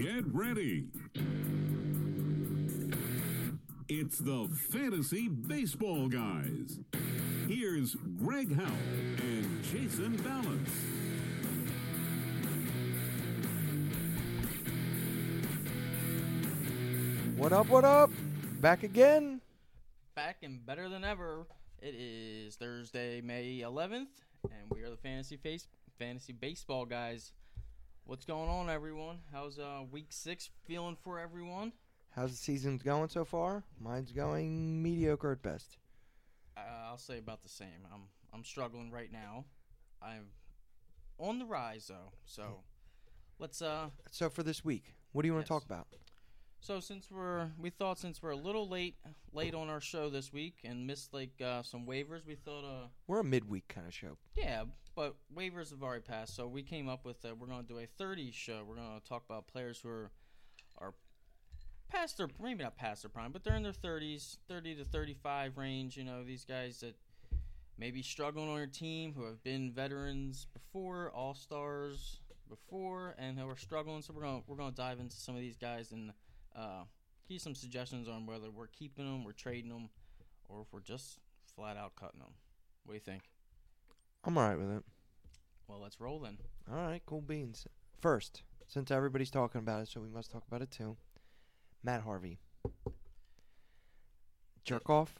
Get ready. It's the Fantasy Baseball Guys. Here's Gregg Howell and Jason Balance. What up, what up? Back again? back and better than ever. It is Thursday, May 11th, and we are the fantasy face fantasy baseball guys. What's going on, everyone? How's uh, week six feeling for everyone? How's the season going so far? Mine's going mediocre at best. Uh, I'll say about the same. I'm I'm struggling right now. I'm on the rise though. So let's uh So for this week, what do you want Yes. to talk about? So since we're we thought since we're a little late late on our show this week and missed like uh, some waivers, we thought uh We're a midweek kind of show. yeah, but waivers have already passed, so we came up with uh, we're going to do a 30 show. We're going to talk about players who are are past their maybe not past their prime, but they're in their 30s, 30 to 35 range. You know, these guys that maybe struggling on your team who have been veterans before, all stars before, and who are struggling. So we're going to we're going to dive into some of these guys and uh, give you some suggestions on whether we're keeping them, we're trading them, or if we're just flat out cutting them. What do you think? I'm all right with it. Well, let's roll then. All right, cool beans. First, since everybody's talking about it, so we must talk about it too. Matt Harvey. Jerk off?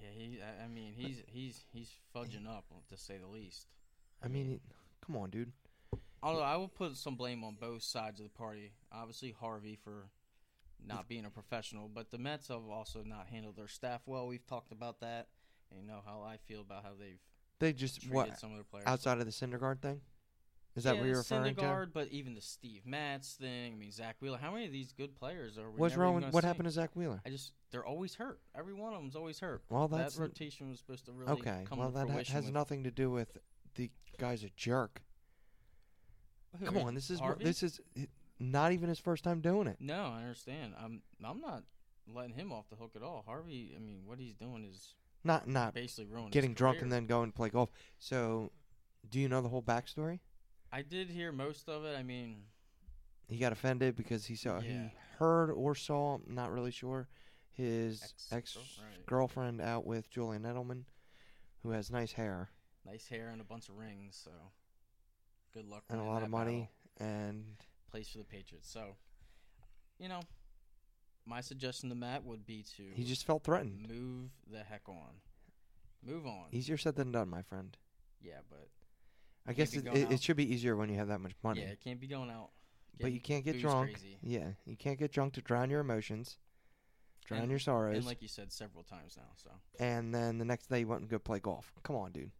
Yeah, he. I I mean, he's he's he's fudging up to say the least. I mean, come on, dude. Although I will put some blame on both sides of the party. Obviously, Harvey for not being a professional, but the Mets have also not handled their staff well. We've talked about that, and you know how I feel about how they've They just what some of their players. outside of the Syndergaard thing? Is that yeah, what you're referring to? Syndergaard, but even the Steve Matz thing. I mean, Zack Wheeler. How many of these good players are we? What's wrong with what see? happened to Zack Wheeler? I just they're always hurt. Every one of them's always hurt. Well, that's that rotation was supposed to really okay. come Well, that ha- has nothing to do with the guy's a jerk. Who, Come on, this is Harvey? this is not even his first time doing it. No, I understand. I'm I'm not letting him off the hook at all. Harvey, I mean, what he's doing is Not not basically ruining getting drunk and then going to play golf. So, do you know the whole backstory? I did hear most of it. I mean, He got offended because he saw Yeah. he heard or saw, I'm not really sure, his ex right. girlfriend out with Julian Edelman, who has nice hair nice hair and a bunch of rings, so good luck. and a lot of money, battle. and Plays for the Patriots. So, you know, my suggestion to Matt would be to he just felt threatened. move the heck on. Move on. Easier said than done, my friend. yeah, but I guess be it, going it, it should be easier when you have that much money. yeah, it can't be going out. but you can't get booze drunk. Crazy. Yeah, you can't get drunk to drown your emotions, drown And- your sorrows, And like you said several times now, so and then the next day you went and go play golf. Come on, dude.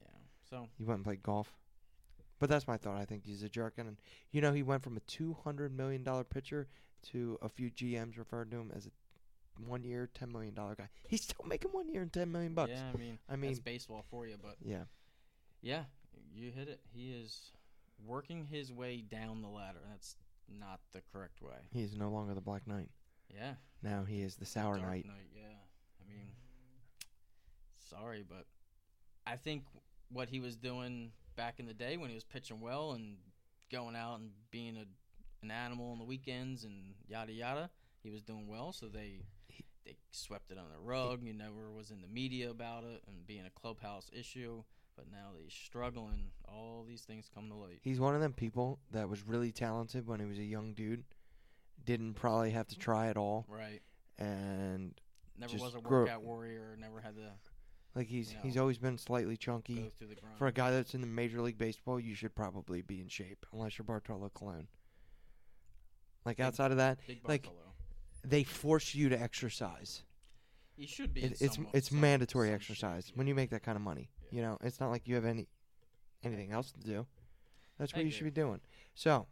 yeah. So You went and played golf. But that's my thought. I think he's a jerk, and you know he went from a two hundred million dollar pitcher to a few GMs referred to him as a one year, ten million dollar guy. He's still making one year and ten million bucks. yeah, I mean, I mean, that's baseball for you, but yeah, yeah, you hit it. He is working his way down the ladder. That's not the correct way. he's no longer the Black Knight. Yeah, Now he is the Sour Dark Knight. Yeah, I mean, sorry, but I think what he was doing back in the day when he was pitching well and going out and being a an animal on the weekends and yada yada, he was doing well. So they they swept it under the rug. You never was in the media about it and being a clubhouse issue. But now that he's struggling, all these things come to light. He's one of them people that was really talented when he was a young dude. Didn't probably have to try at all, Right. and Never was a workout warrior. Never had to like he's You he's always been slightly chunky. For a guy that's in the Major League Baseball, you should probably be in shape, unless you're Bartolo Colon. Like Big- outside of that, like, they force you to exercise. He should be. It, it's some- it's some- mandatory some exercise shape, when you make that kind of money. Yeah. You know, it's not like you have any anything else to do. That's I what you should be doing. So,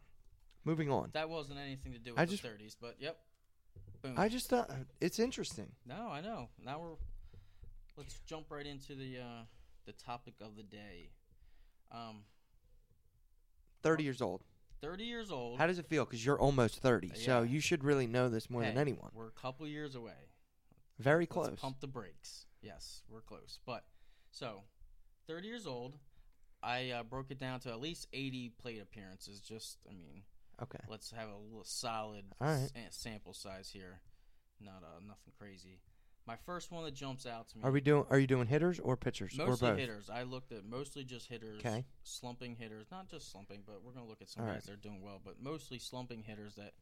moving on. That wasn't anything to do with I the just- 30s, but yep. Boom. I just thought it's interesting. no, I know. Now we're let's jump right into the uh, the topic of the day. Um, Thirty years old. 30 years old. How does it feel? Because you're almost thirty, so Yeah. you should really know this more than anyone. We're a couple years away. Very Let's close. pump the brakes. Yes, we're close. But so, 30 years old. I uh, broke it down to at least 80 plate appearances. Just, I mean, Okay. Let's have a little solid right. sa- sample size here. Not uh, nothing crazy. My first one that jumps out to me. Are we doing? Are you doing hitters or pitchers or mostly both? hitters? I looked at mostly just hitters. 'Kay. Slumping hitters, not just slumping, but we're gonna look at some All guys right. that are doing well, but mostly slumping hitters that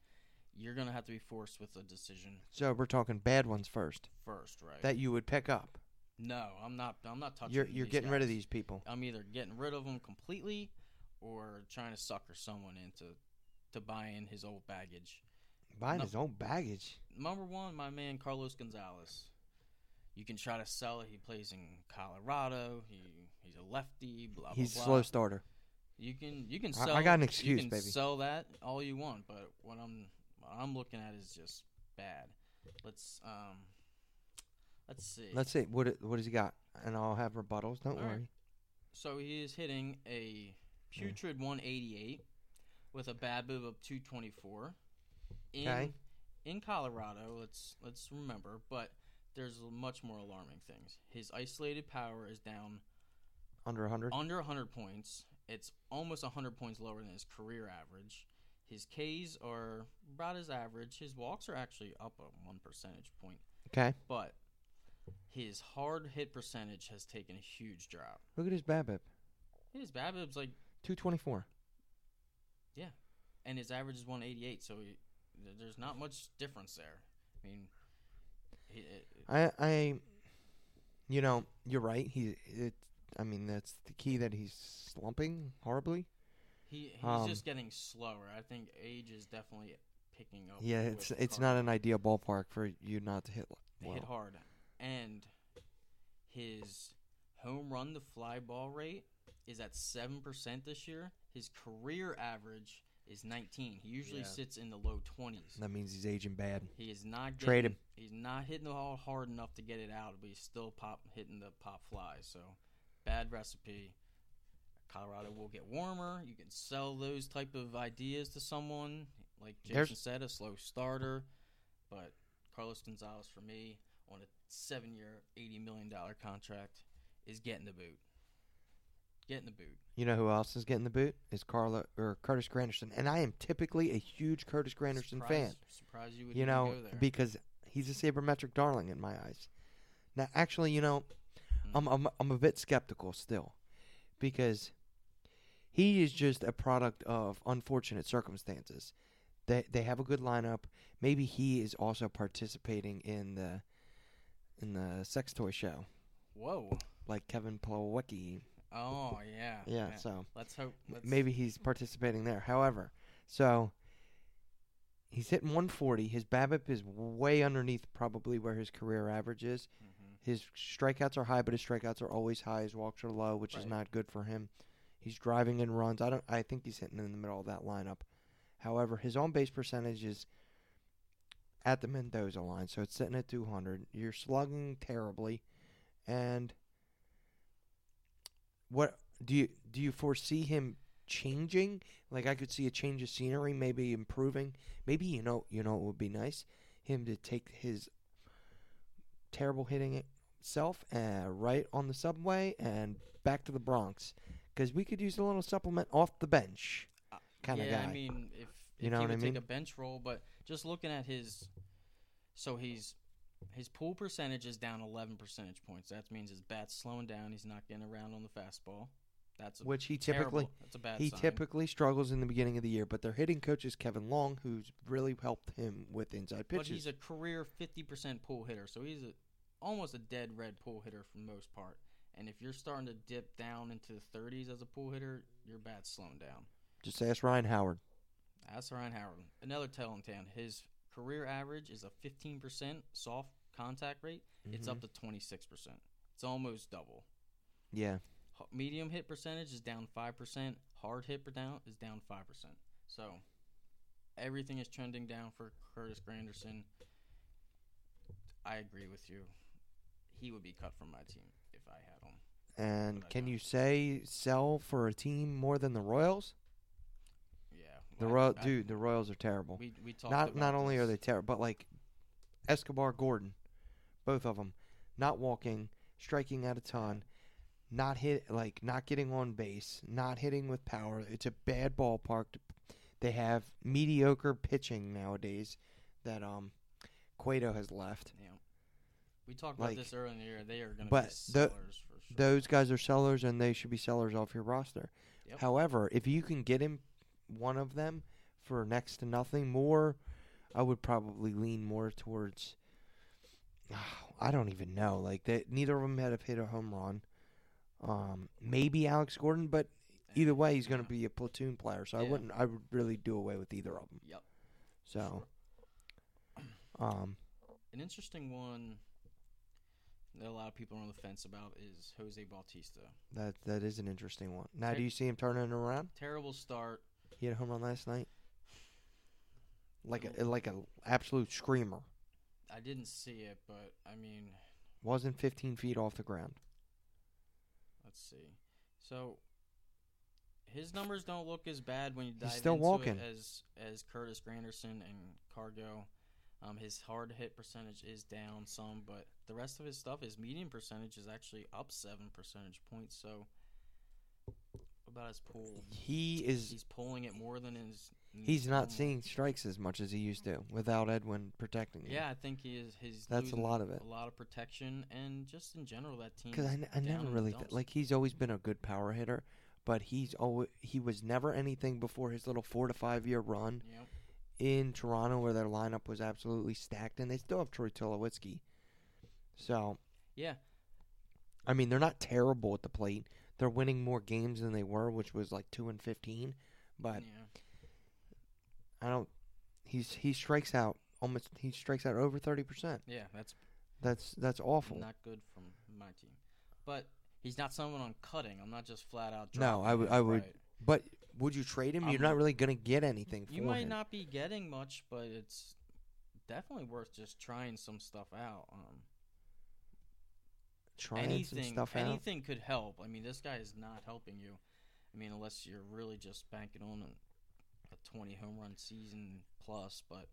you're gonna have to be forced with a decision So we're talking bad ones first first, right? that you would pick up. no, I'm not. I'm not touching. You're you're getting rid of these people. I'm either getting rid of them completely or trying to sucker someone into to buy in his old baggage. Buying No. his own baggage. Number one, my man Carlos Gonzalez. You can try to sell it. He plays in Colorado. He he's a lefty. Blah He's a blah slow starter. You can you can I- I got an you excuse, can baby. Sell that all you want, but what I'm what I'm looking at is just bad. Let's um, let's see. Let's see what it- what has he got, and I'll have rebuttals. Don't All right. worry. So he is hitting a putrid 188 with a bad BABIP of 224 in Okay. in Colorado. Let's let's remember, but there's much more alarming things. His isolated power is down Under hundred. under 100 points. It's almost 100 points lower than his career average. His Ks are about his average. His walks are actually up a one percentage point, Okay. but his hard hit percentage has taken a huge drop. Look at his BABIP. His BABIP's like Two twenty four. Yeah. and his average is 188 so he, there's not much difference there i mean he, it, I I. You know, you're right. He. It. I mean, that's the key that he's slumping horribly. he he's Um, just getting slower i think age is definitely picking up Yeah, it's it's not an ideal ballpark for you not to hit. Well. hit hard and his home run to fly ball rate is at 7% this year his career average is 19 he usually Yeah. sits in the low 20s That means he's aging bad. He is not getting, Trade him. He's not hitting the ball hard enough to get it out, but he's still pop hitting the pop flies. So bad recipe. Colorado will get warmer. You can sell those type of ideas to someone, like Jason There's- said, a slow starter. But Carlos Gonzalez for me on a seven-year, eighty million dollar contract is getting the boot. Getting the boot. You know who else is getting the boot? Is Carla or Curtis Granderson, and I am typically a huge Curtis Granderson fan. Surprised- Surprised you would You know, go there. because he's a sabermetric darling in my eyes. Now, actually, you know, Mm. I'm I'm I'm a bit skeptical still, because he is just a product of unfortunate circumstances. They they have a good lineup. Maybe he is also participating in the in the sex toy show, Whoa. like Kevin Plawecki. Oh yeah. Yeah, so Let's hope. Let's, maybe he's participating there. However, so he's hitting 140. His BABIP is way underneath probably where his career average is. Mhm. His strikeouts are high, but his strikeouts are always high. His walks are low, which is not good for him. He's driving in runs. I don't. I think he's hitting in the middle of that lineup. However, his on base percentage is at the Mendoza line, so it's sitting at 200. You're slugging terribly, and what do you do? You foresee him changing? Like I could see a change of scenery, maybe improving. Maybe you know, you know, it would be nice him to take his terrible hitting self uh, right on the subway and back to the Bronx because we could use a little supplement off the bench Uh, kind of guy. yeah, guy. I mean, if, if You know he what I would take mean? a bench role, but just looking at his, so he's his pull percentage is down 11 percentage points. That means his bat's slowing down. He's not getting around on the fastball. That's a which he terrible. typically That's a bad he sign. typically struggles in the beginning of the year. But their hitting coach is Kevin Long, who's really helped him with inside pitches. But he's a career 50% pull hitter, so he's a, almost a dead red pull hitter for the most part. And if you're starting to dip down into the 30s as a pull hitter, your bat's slowing down. Just ask Ryan Howard. Ask Ryan Howard. Another tell in town. His career average is a 15% soft contact rate. It's Mm-hmm. up to 26%. It's almost double. Yeah, H- Medium hit percentage is down 5%. Hard hit per down is down 5%. So everything is trending down for Curtis Granderson. I agree with you. He would be cut from my team if I had him. and can you say sell for a team more than the Royals? Yeah. The I- Royal, I- dude, the Royals are terrible. We, we talked not not only are they terrible, but like Escobar, Gordon, both of them, not walking, striking out a ton, not hit like not getting on base, not hitting with power. It's a bad ballpark They have mediocre pitching nowadays that um Cueto has left. Know, we talked Like- about this earlier in the year. They are going to be the- sellers for sure. Those guys are sellers and they should be sellers off your roster. Yep. However, if you can get him one of them for next to nothing more, I would probably lean more towards I don't even know. Like they, neither of them had have hit a home run. Um, maybe Alex Gordon, but either way, he's going to Yeah. be a platoon player. So I wouldn't. I would really do away with either of them. Yep. So, um, An interesting one that a lot of people are on the fence about is Jose Bautista. that that is an interesting one. Now, do you see him turning around? Terrible start. He had a home run last night. Like a like a absolute screamer. I didn't see it, but I mean, Wasn't 15 feet off the ground. let's see. So his numbers don't look as bad when you dive still into walking. it as as Curtis Granderson and Cargo. Um, his hard hit percentage is down some, but the rest of his stuff, his median percentage is actually up seven percentage points. So, about his pull? He is He's pulling it more than his. he's not seeing strikes as much as he used to without Edwin protecting him. Yeah, I think he is. He's That's a lot of it. A lot of protection, and just in general, that team. Because I, n- I never really th- like he's always been a good power hitter, but he's always he was never anything before his little four to five year run Yep. in Toronto where their lineup was absolutely stacked, and they still have Troy Tulowitzki. So Yeah. I mean they're not terrible at the plate. They're winning more games than they were, which was like two and fifteen. But yeah. I don't. He's he strikes out almost. He strikes out over thirty percent. Yeah, that's That's that's awful. not good from my team. But he's not someone on cutting. I'm not just flat out. No, I would- I would- right. But would you trade him? You're not really gonna get anything for You might him. not be getting much, but it's definitely worth just trying some stuff out. Um, Trying anything, some stuff out. anything could help. I mean, this guy is not helping you. I mean, unless you're really just banking on a, a 20 home run season plus. But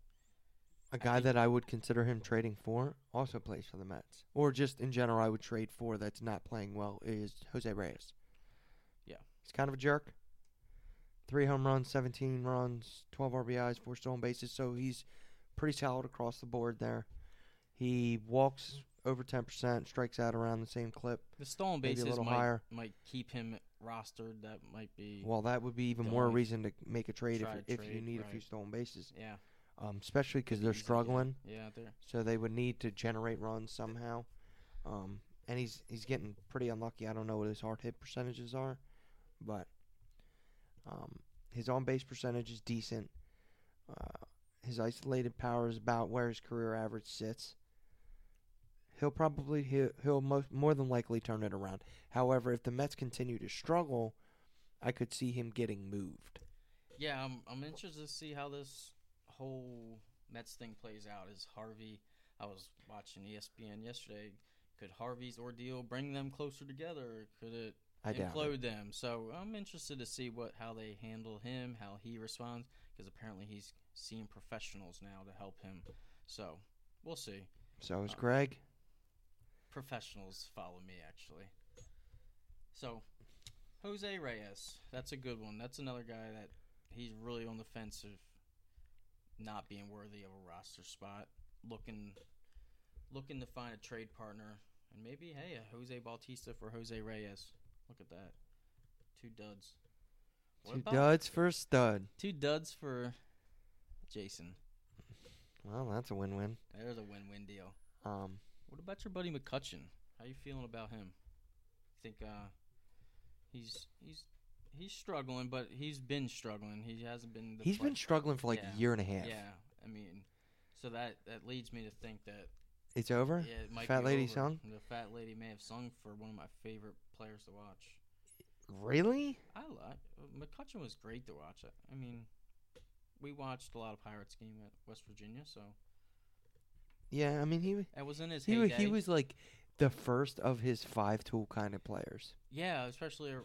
A guy think- that I would consider him trading for also plays for the Mets, or just in general, I would trade for that's not playing well is Jose Reyes. Yeah. he's kind of a jerk. Three home runs, seventeen runs, twelve RBIs, four stolen bases. So he's pretty solid across the board there. He walks over ten percent, strikes out around the same clip. the stolen Maybe a little might higher. might keep him rostered. That might be Well, that would be even more reason to make a trade try if to if you trade, need a few right. stolen bases, yeah. um, especially because they're get- struggling. Yeah, they're so they would need to generate runs somehow. Um, and he's he's getting pretty unlucky. I don't know what his hard hit percentages are, but um, his on base percentage is decent. Uh, his isolated power is about where his career average sits. He'll probably he'll, he'll most, more than likely turn it around. However, if the Mets continue to struggle, I could see him getting moved. Yeah, I'm I'm interested to see how this whole Mets thing plays out. Is Harvey? I was watching ESPN yesterday. Could Harvey's ordeal bring them closer together? Could it I doubt it. implode them? So I'm interested to see what how they handle him, how he responds, because apparently he's seeing professionals now to help him. So we'll see. So is Uh, Gregg. Professionals follow me actually. So Jose Reyes, that's a good one. That's another guy that he's really on the fence of not being worthy of a roster spot. Looking looking to find a trade partner and maybe hey, a Jose Bautista for Jose Reyes. Look at that. Two duds. What Two about duds for a stud. two duds for Jason? Well, that's a win-win. There's a win-win deal. Um, What about your buddy McCutchen? How you feeling about him? I think uh, he's he's he's struggling, but he's been struggling. He hasn't been. The he's play- been struggling for like Yeah. a year and a half. Yeah, I mean, so that that leads me to think that It's over. yeah, it might Fat lady over. sung? The fat lady may have sung for one of my favorite players to watch. Really? I like McCutchen was great to watch. I, I mean, we watched a lot of Pirates game at West Virginia, so Yeah. I mean, he it was in his he wa- heyday. he was like the first of his five tool kind of players. Yeah, especially uh,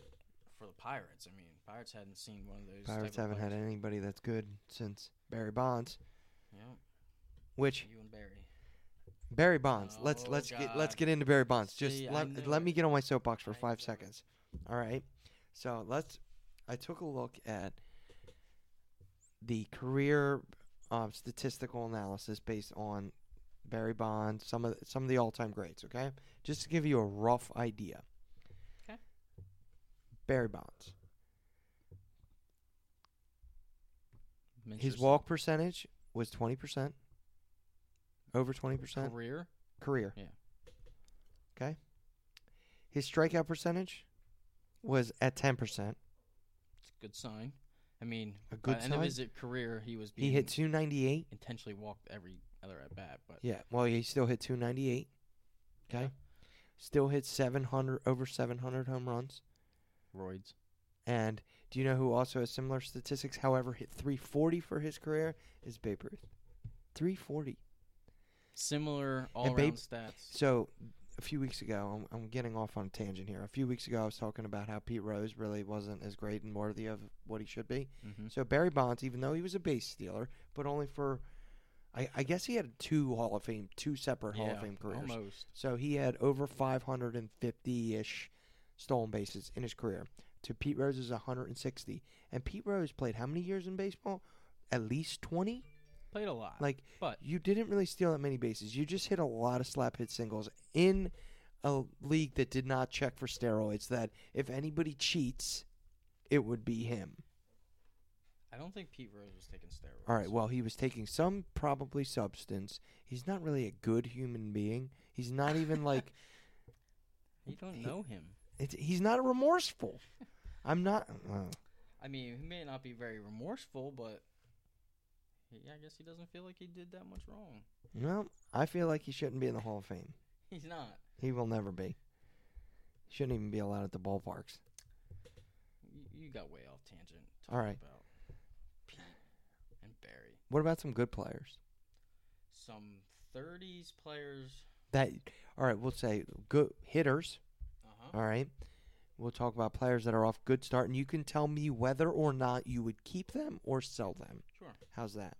for the Pirates. I mean, Pirates hadn't seen one of those. Pirates of haven't had players. anybody that's good since Barry Bonds. Yep, Which you and Barry. Barry Bonds? let's Oh, let's get let's God. get into Barry Bonds. Just See, I let knew let it. me get on my soapbox for I five knew it. seconds. All right. So let's. I took a look at the career uh, statistical analysis based on Barry Bonds, some of the, some of the all-time greats. Okay, just to give you a rough idea. Okay. Barry Bonds. His walk percentage was twenty percent. Over twenty percent career. career. Yeah. Okay. His strikeout percentage was at ten percent. It's a good sign. I mean, A by good the end of his career, he was being He hit two ninety eight. intentionally walked every other at bat. But Yeah. Well, he still hit two ninety eight. Okay. Yeah. Still hit seven hundred over seven hundred home runs. roids. And do you know who also has similar statistics? However, hit three forty for his career is Babe Ruth. Three forty. Similar all around Babe- stats. So a few weeks ago, I'm, I'm getting off on a tangent here. A few weeks ago, I was talking about how Pete Rose really wasn't as great and worthy of what he should be. hmm So Barry Bonds, even though he was a base stealer, but only for, I, I guess he had two Hall of Fame, two separate Hall yeah, of Fame careers. almost. So he had over 550 ish stolen bases in his career. To Pete Rose's 160, and Pete Rose played how many years in baseball? At least 20. Played a lot. Like but you didn't really steal that many bases. You just hit a lot of slap hit singles in a league that did not check for steroids. That if anybody cheats, it would be him. I don't think Pete Rose was taking steroids. All right. Well, he was taking some probably substance. He's not really a good human being. He's not even like you don't he- know him. he's not remorseful. I'm not. Uh, I mean, he may not be very remorseful, but he, I guess he doesn't feel like he did that much wrong. well, I feel like he shouldn't be in the Hall of Fame. He's not. He will never be. He shouldn't even be allowed at the ballparks. You, you got way off tangent. All right. About Pete and Barry. What about some good players? Some 30s players. That all right. We'll say good hitters. Uh-huh. All right. We'll talk about players that are off good start, and you can tell me whether or not you would keep them or sell them. Sure. How's that?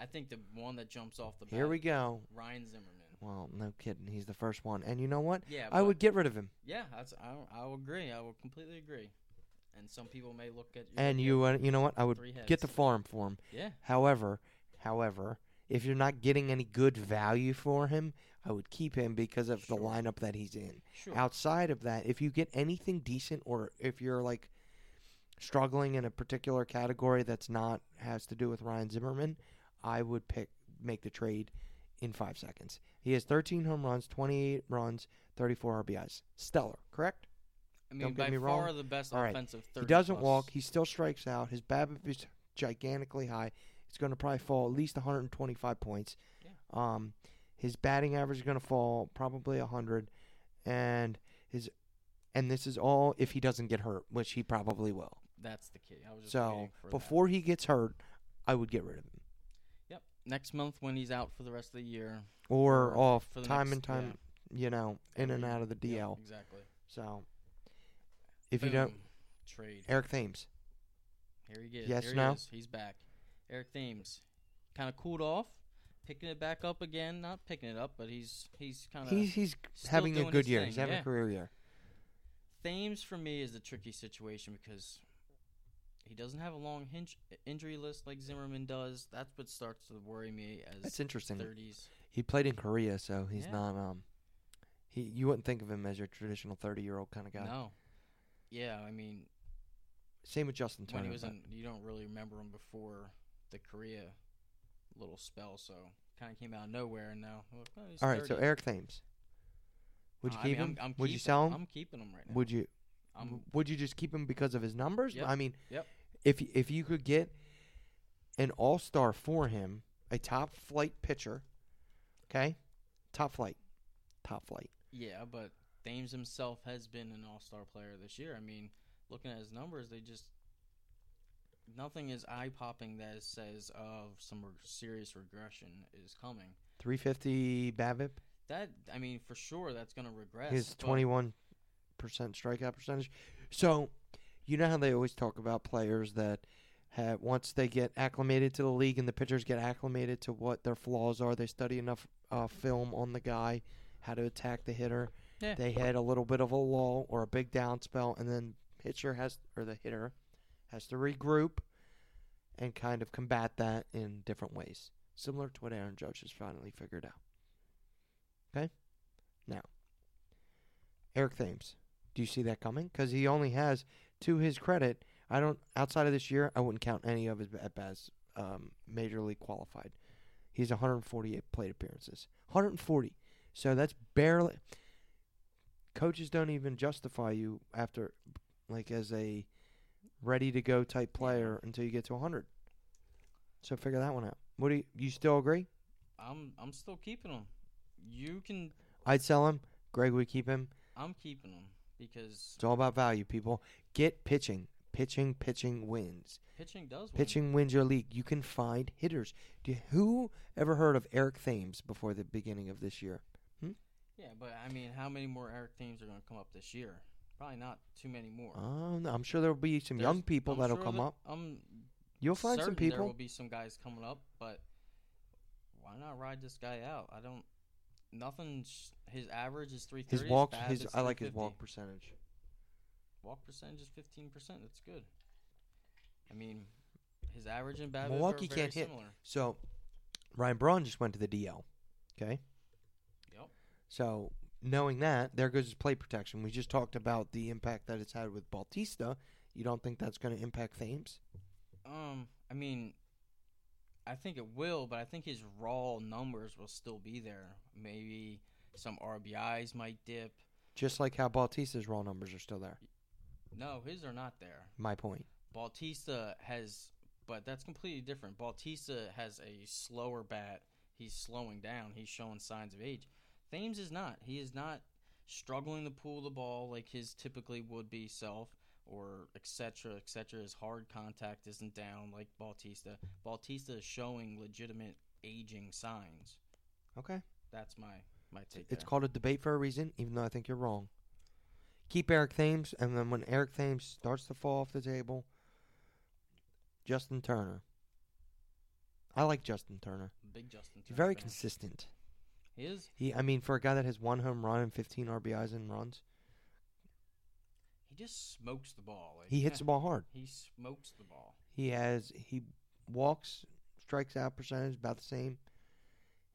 I think the one that jumps off the Here we go. Ryan Zimmerman. Well, no kidding. He's the first one, and you know what? Yeah, I would get rid of him. Yeah, that's I. I agree. I will completely agree. And some people may look at And you, uh, you know what? I would get the farm for him. Yeah, However, however, if you're not getting any good value for him, I would keep him because of the lineup that he's in. sure. Outside of that, if you get anything decent, or if you're like struggling in a particular category that's not has to do with Ryan Zimmerman, I would pick make the trade in five seconds. He has 13 home runs, 28 runs, 34 RBIs. Stellar, correct? I mean, don't get by me far wrong. the best All right. offensive. 30 He doesn't plus. walk. He still strikes out. His BABIP is gigantically high. It's going to probably fall at least 125 points. Yeah. Um, his batting average is going to fall probably 100, and his and this is all if he doesn't get hurt, which he probably will. That's the key. I was just So waiting for that. before he gets hurt, I would get rid of him Yep. Next month when he's out for the rest of the year. or off for the time next- and time, you know, in and out of the Yep, DL. exactly. So if you don't, trade. Eric Thames. Here he is. Yes, Here no? he is. He's back. Eric Thames, kind of cooled off, picking it back up again. Not picking it up, but he's he's kind of. He's he's having a good year. thing, He's having yeah. a career year. Thames for me is the tricky situation because he doesn't have a long hinge, injury list like Zimmerman does. That's what starts to worry me as That's interesting. 30s. He played in Korea, so he's Yeah. not um he you wouldn't think of him as your traditional 30-year-old kind of guy. No. Yeah, I mean, Same with Justin Turner. when he was in, you don't really remember him before the Korea little spell, so kind of came out of nowhere, and now. well, oh, All right, so Eric Thames. Uh, would you I keep mean, him? I'm, I'm would you sell him? I'm keeping him right now. would you I'm, would you just keep him because of his numbers? Yep. I mean, Yep. if if you could get an all-star for him, a top flight pitcher, okay? Top flight. Top flight. yeah, but Thames himself has been an all-star player this year. I mean, looking at his numbers, they just nothing is eye-popping that says of some serious regression is coming. 350 BABIP. That I mean, for sure, that's going to regress. his 21% strikeout percentage. So, you know how they always talk about players that have once they get acclimated to the league and the pitchers get acclimated to what their flaws are, they study enough uh, film on the guy, how to attack the hitter. Yeah. They had a little bit of a lull or a big down spell, and then pitcher has or the hitter has to regroup, and kind of combat that in different ways, similar to what Aaron Judge has finally figured out. Okay? Now, Eric Thames. Do you see that coming? Because he only has, to his credit, I don't, outside of this year, I wouldn't count any of his at bats um, major league qualified. He's 148 plate appearances. 140. So that's barely. Coaches don't even justify you after, like, as a ready to go type player until you get to 100. So figure that one out. What do you, you still agree? I'm I'm still keeping him. You can. I'd sell him. Greg would keep him. I'm keeping him because It's all about value, people. Get pitching. Pitching, pitching wins. pitching does win. Pitching wins your league. You can find hitters. Do you, who ever heard of Eric Thames before the beginning of this year? Yeah, but I mean, how many more Eric Thames are going to come up this year? Probably not too many more. Um, no, I'm sure there will be some There's- young people I'm that'll sure come that- up. I'm You'll find some people. There will be some guys coming up, but why not ride this guy out? I don't. Nothing. His average is three His walk, his I like his walk percentage. Walk percentage is fifteen percent. That's good. I mean, his average and BABIP Milwaukee can't hit. So, Ryan Braun just went to the DL. Okay. So knowing that, there goes his plate protection. We just talked about the impact that it's had with Bautista. You don't think that's going to impact Thames? Um, I mean, I think it will, but I think his raw numbers will still be there. Maybe some RBIs might dip. Just like how Bautista's raw numbers are still there. No, his are not there. My point. Bautista has, but that's completely different. Bautista has a slower bat. He's slowing down. He's showing signs of age. Thames is not. He is not struggling to pull the ball like his typically would be self or etc. etc. His hard contact isn't down like Bautista. Bautista is showing legitimate aging signs. Okay. That's my my take. It's there. called a debate for a reason, even though I think you're wrong. Keep Eric Thames, and then when Eric Thames starts to fall off the table, Justin Turner. I like Justin Turner. big Justin. Turner very fan. consistent. He is. He, I mean, for a guy that has one home run and 15 RBIs and runs, He just smokes the ball. Like, he hits the ball hard. He smokes the ball. He has he walks, strikes out percentage about the same.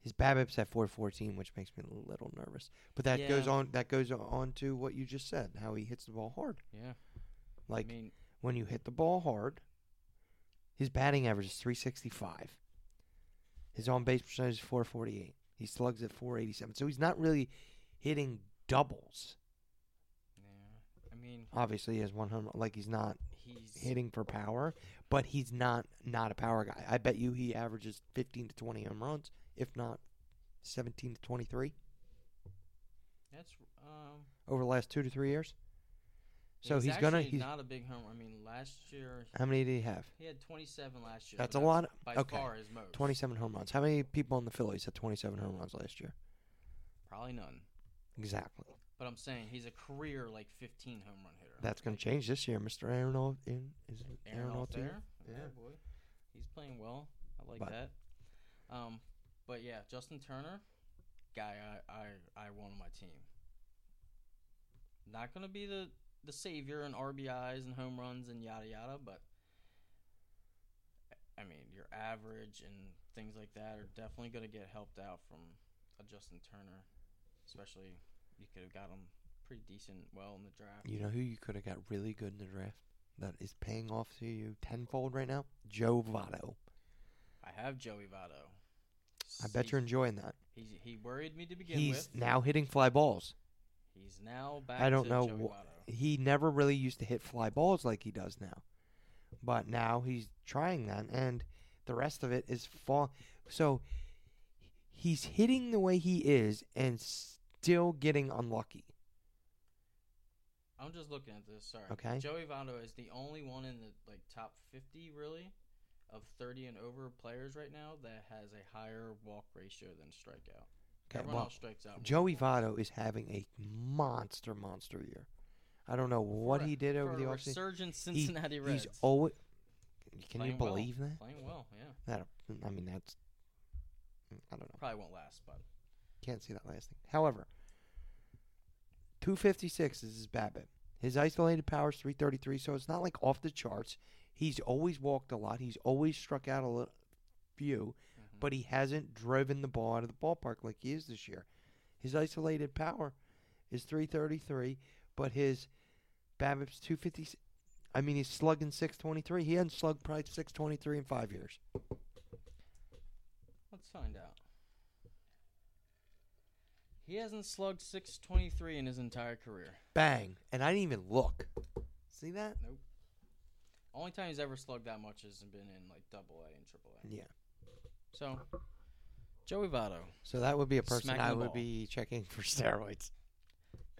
His BABIP's at 414, which makes me a little nervous. But that goes on. That goes on to what you just said, how he hits the ball hard. Yeah. Like I mean, when you hit the ball hard, his batting average is 365. His on base percentage is 448. He slugs at 487. So he's not really hitting doubles. yeah. I mean, Obviously, he has one home. Like he's not he's hitting for power, but he's not not a power guy. I bet you he averages 15 to 20 home runs, if not 17 to 23 that's um. over the last two to three years. So he's, gonna. He's, not a big homer. I mean, last year how many did he have? he had 27 last year. That's but a lot. By okay. far his most. 27 home runs. How many people in the Phillies had 27 home runs last year? Probably none. Exactly. But I'm saying he's a career like 15 home run hitter. That's going to change this year, Mr. Aaron. Al- in, is it Aaron Altuve? Altair. Yeah. boy, he's playing well. I like But- that. Um, but yeah, Justin Turner, guy I I I want on my team. Not gonna be the the savior in RBIs and home runs and yada yada, but I mean your average and things like that are definitely gonna get helped out from a Justin Turner, especially you could have got him pretty decent well in the draft. You know who you could have got really good in the draft that is paying off to you tenfold right now? Joe Votto. I have Joey Votto. I bet you're enjoying that. He's, he worried me to begin He's with. now hitting fly balls. He's now back. I don't to know. Joey wh- Votto. He never really used to hit fly balls like he does now. But now he's trying that, and the rest of it is fall. So he's hitting the way he is and still getting unlucky. I'm just looking at this. Sorry. Okay. Joey Votto is the only one in the like top 50 really of 30 and over players right now that has a higher walk ratio than strikeout. Okay, Everyone well, else strikes out. Joey. Votto is having a monster, monster year. I don't know what a- he did over the offseason. resurgent He- Cincinnati Reds. He's always. Can you Playing well. believe that? playing well. Yeah. That I mean, that's. I don't know. Probably won't last, but Can't see that lasting. However, 256 is his BABIP. His isolated power is 333, so it's not like off the charts. He's always walked a lot. He's always struck out a few, Mhm. but he hasn't driven the ball out of the ballpark like he is this year. His isolated power is 333, but his BABIP's 250. I mean, he's slugging 623. He hasn't slugged probably 623 in five years. Let's find out. He hasn't slugged 623 in his entire career. Bang! And I didn't even look. See that? Nope. Only time he's ever slugged that much has been in like double A and triple A. Yeah. So, Joey Votto. So that would be a person Smacking I would ball. be checking for steroids.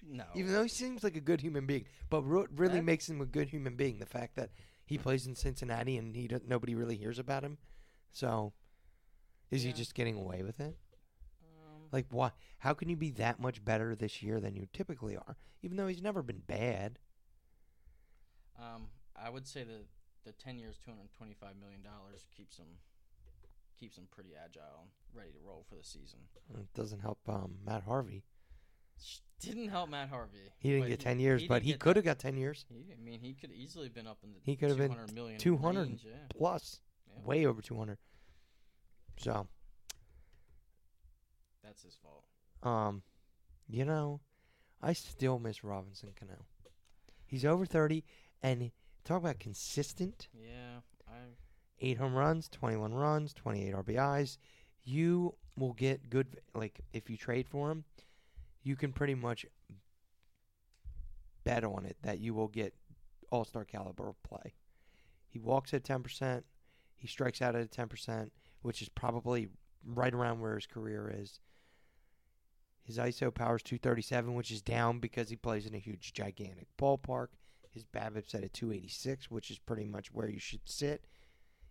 No. Even though he seems like a good human being, but what really That- makes him a good human being the fact that he plays in Cincinnati and he nobody really hears about him. So, is he Yeah. just getting away with it? Um, Like, why? How can you be that much better this year than you typically are? Even though he's never been bad. um, I would say that the 10 years, 225 million dollars keeps him keeps him pretty agile and ready to roll for the season. It doesn't help um, Matt Harvey. Didn't help Matt Harvey. He didn't get ten years, but he could have got ten years He, I mean, he could easily been up in the He could have been 200 million 200 range, yeah. plus, Yeah. way over two hundred. So, That's his fault. um, you know, I still miss Robinson Cano. He's over thirty, and talk about consistent. Yeah, I eight home runs, 21 runs, 28 RBIs. You will get good, like, if you trade for him, you can pretty much bet on it that you will get all star caliber play. He walks at 10%, he strikes out at 10%, which is probably right around where his career is. His ISO power is 237, which is down because he plays in a huge, gigantic ballpark. His BABIP's at a 286, which is pretty much where you should sit.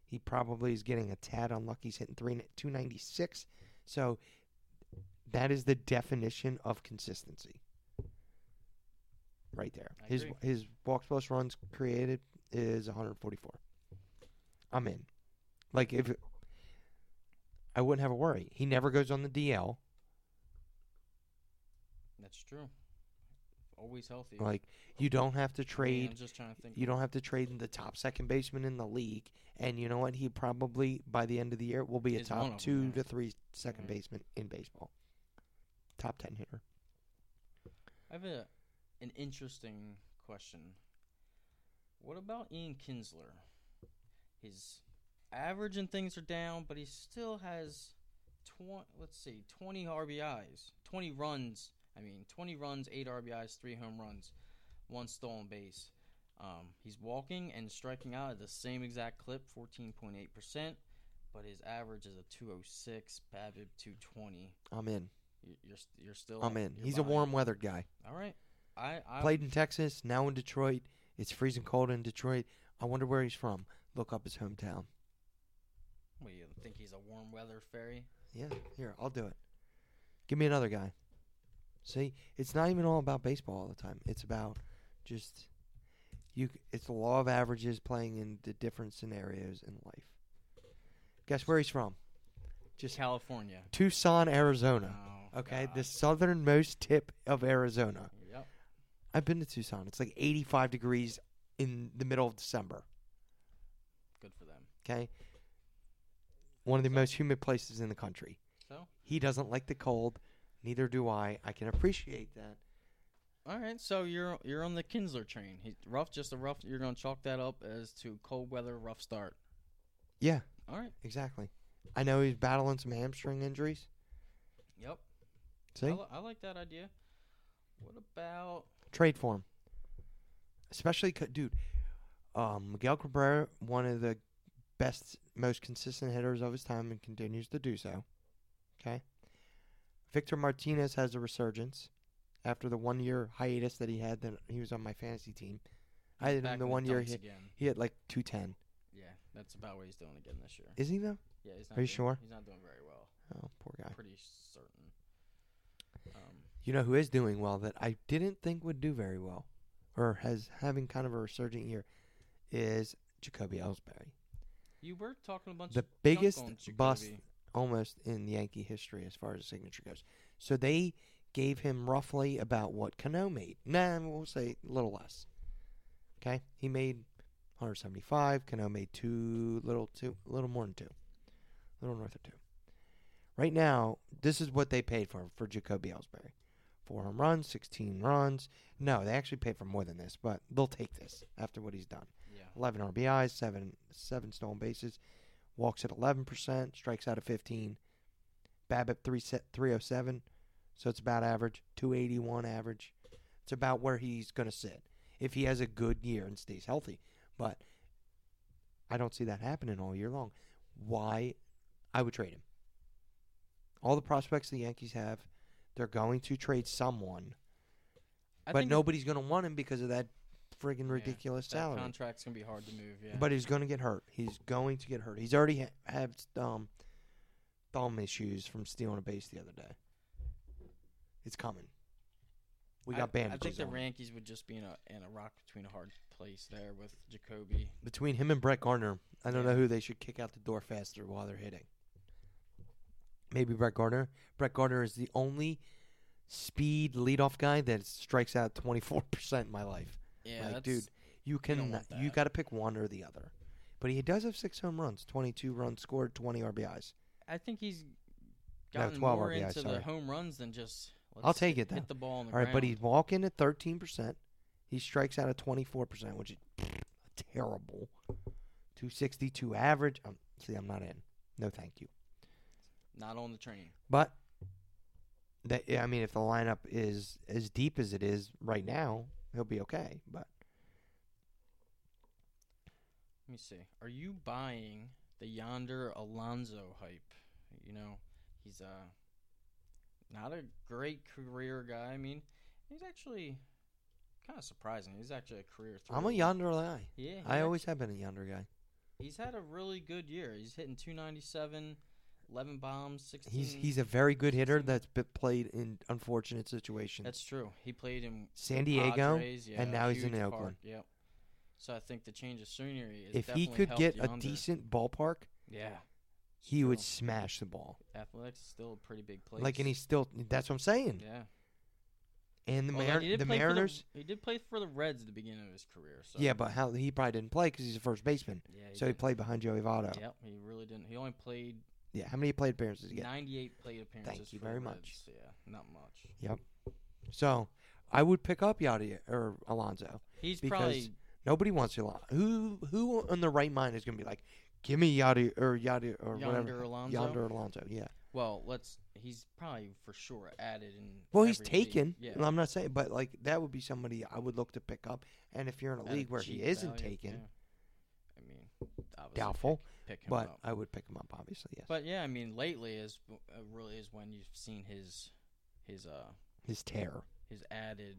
He probably is getting a tad unlucky. He's hitting three, 296. So that is the definition of consistency. Right there. I his agree. his walks plus runs created is 144. I'm in. Like if I wouldn't have a worry. He never goes on the DL. that's true. Always healthy. Like you don't have to trade I'm just trying to think. You don't have to trade in the top second baseman in the league. And you know what? He probably, by the end of the year, will be a top two to three second Mhm. baseman in baseball. Top 10 hitter. I have a an interesting question. What about Ian Kinsler? His average and things are down, but he still has twenty. Let's see, twenty RBIs, twenty runs. I mean, twenty runs, eight RBIs, three home runs, one stolen base. Um, he's walking and striking out at the same exact clip, fourteen point eight percent. But his average is a 206, BABIP 220. I'm in. You- You're you're still. I'm in. He's a warm weather guy. All right. I I Played in Texas, now in Detroit. It's freezing cold in Detroit. I wonder where he's from. Look up his hometown. What you think he's a warm weather fairy? Yeah, here, I'll do it. Give me another guy. See, it's not even all about baseball all the time. It's about just you. It's the law of averages playing in the different scenarios in life. Guess where he's from? Just California. Tucson, Arizona. Oh, Okay, the southernmost tip of Arizona. Yep. I've been to Tucson. It's like 85 degrees in the middle of December. Good for them. Okay, one of the most humid places in the country. So, He doesn't like the cold. Neither do I. I can appreciate that. all right. So you're you're on the Kinsler train. He's rough, just a rough. You're gonna chalk that up as to cold weather, rough start. Yeah, All right. exactly. I know he's battling some hamstring injuries. Yep. See, I, li- I like that idea. What about? trade for him. Especially, dude, um, Miguel Cabrera, one of the best, most consistent hitters of his time, and continues to do so. Okay. Victor Martinez has a resurgence after the one-year hiatus that he had. That he was on my fantasy team. I had him the one year he, again. he had like two ten. Yeah, that's about what he's doing again this year. Is he though? Yeah, he's not. Are you doing- sure? He's not doing very well. Oh, poor guy. Pretty certain. Um, You know who is doing well that I didn't think would do very well, or has having kind of a resurgent year, is Jacoby Ellsbury. you were talking a bunch. The biggest bust almost in Yankee history as far as signature goes. So they gave him roughly about what Cano made. Nah, we'll say a little less. Okay, he made 175. Cano made two, little two, a little more than two, a little north of two. Right now, this is what they paid for for Jacoby Ellsbury. Four home runs, 16 runs. No, they actually paid for more than this, but they'll take this after what he's done. Yeah. 11 RBIs, seven seven stolen bases, walks at 11%, strikes out at 15. BABIP 3 307, so it's about average. 281 average. It's about where he's going to sit if he has a good year and stays healthy. But I don't see that happening all year long. Why? I would trade him. All the prospects the Yankees have, they're going to trade someone, I but think nobody's going to want him because of that friggin' ridiculous that salary. contract's gonna be hard to move. Yeah. But he's going to get hurt. He's going to get hurt. He's already ha- had um, thumb issues from stealing a base the other day. It's coming. We got I, I bandages think the on. Yankees would just be in a in a rock between a hard place there with Jacoby. between him and Brett Gardner. I don't know who they should kick out the door faster while they're hitting. Maybe Brett Gardner. Brett Gardner is the only speed leadoff guy that strikes out twenty four percent in my life. Yeah, like, dude, you can don't you, got to pick one or the other. But he does have six home runs, twenty two runs scored, twenty RBIs. I think he's No, gotten 12 more RBI, into sorry. the home runs than just. Let's I'll take hit, it, though. Hit the ball the All right, but ground. he's walking at thirteen percent. He strikes out at twenty four percent, which is terrible. Two sixty two average. Um, see, I'm not in. No, thank you. Not on the train. But that I mean, if the lineup is as deep as it is right now, he'll be okay. But Let me see. Are you buying the Yonder Alonso hype? You know, he's uh not a great career guy. I mean, he's actually kind of surprising. He's actually a career. I'm a yonder guy. Yeah, I always have been a yonder guy. He's had a really good year. He's hitting 297, 11 bombs, 16. He's he's a very good hitter 16. that's been played in unfortunate situations. That's true. He played in San Diego, Padres, yeah, and now he's in Oakland. park, Yep. So I think the change of scenery is if he could get a decent ballpark, yeah, he would smash the ball. Athletics is still a pretty big place. Like, and he's still. That's what I'm saying. yeah. And the Although Mar- he did the Mariners. he did play for the Reds at the beginning of his career. So yeah, but how he probably didn't play because he's a first baseman, yeah, so he played behind Joey Votto. Yep, he really didn't. He only played Yeah, how many plate appearances did he get? 98 plate appearances. Thank you for very the much. Reds. Yeah, not much. Yep. So I would pick up Yadi or Alonso. He's Because probably Nobody wants Alonso. Who who in the right mind is going to be like, give me Yadi or Yadi or Yonder whatever. Alonso. Yonder Alonso. Yeah. well. Let's. He's probably for sure added in. Well, he's every league. taken. Yeah. I'm not saying, but like that would be somebody I would look to pick up. And if you're in a at league where he cheap isn't value, taken, yeah. I mean, obviously doubtful, Pick, pick him but up. I would pick him up. Obviously, yes. But yeah, I mean, lately is uh, really is when you've seen his his uh His tear. his added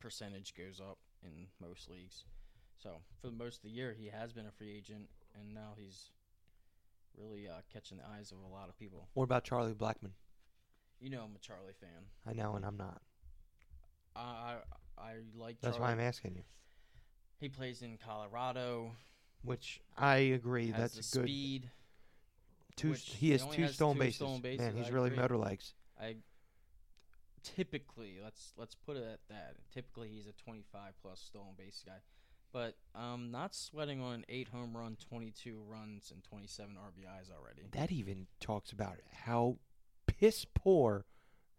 percentage goes up in most leagues. So for the most of the year, he has been a free agent, and now he's really uh, catching the eyes of a lot of people. What about Charlie Blackmon? You know, I'm a Charlie fan. I know, and I'm not. I I, I like. That's why I'm asking you. He plays in Colorado. Which I agree. Has That's good. speed. Two. which He has two has stolen two bases. stolen bases, Man, he's I really agree. motor legs. I typically let's let's put it at that. Typically, he's a 25 plus stolen base guy, but um, not sweating on an eight home run, 22 runs, and 27 RBIs already. That even talks about how piss poor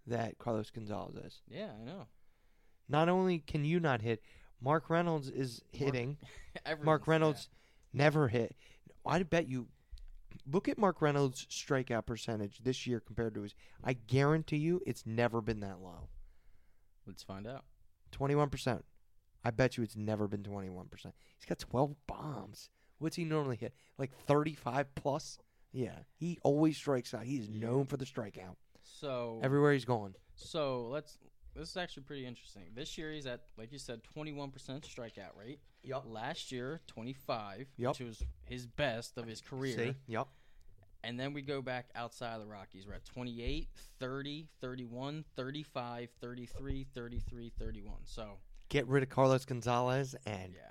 that Carlos Gonzalez is. Yeah, I know. Not only can you not hit, Mark Reynolds is hitting. Mark yeah. Reynolds never hit. I bet you. Look at Mark Reynolds' strikeout percentage this year compared to his. I guarantee you, it's never been that low. Let's find out. Twenty-one percent. I bet you it's never been twenty-one percent. He's got twelve bombs. What's he normally hit? Like thirty-five plus. Yeah, he always strikes out. He's known for the strikeout So everywhere he's going. so let's. This is actually pretty interesting. This year he's at, like you said, 21% strikeout rate. Yup. Last year, 25, Yup. which was his best of his career. See? Yep. And then we go back outside of the Rockies. We're at 28, 30, 31, 35, 33, 33, 31. So, Get rid of Carlos Gonzalez, and yeah.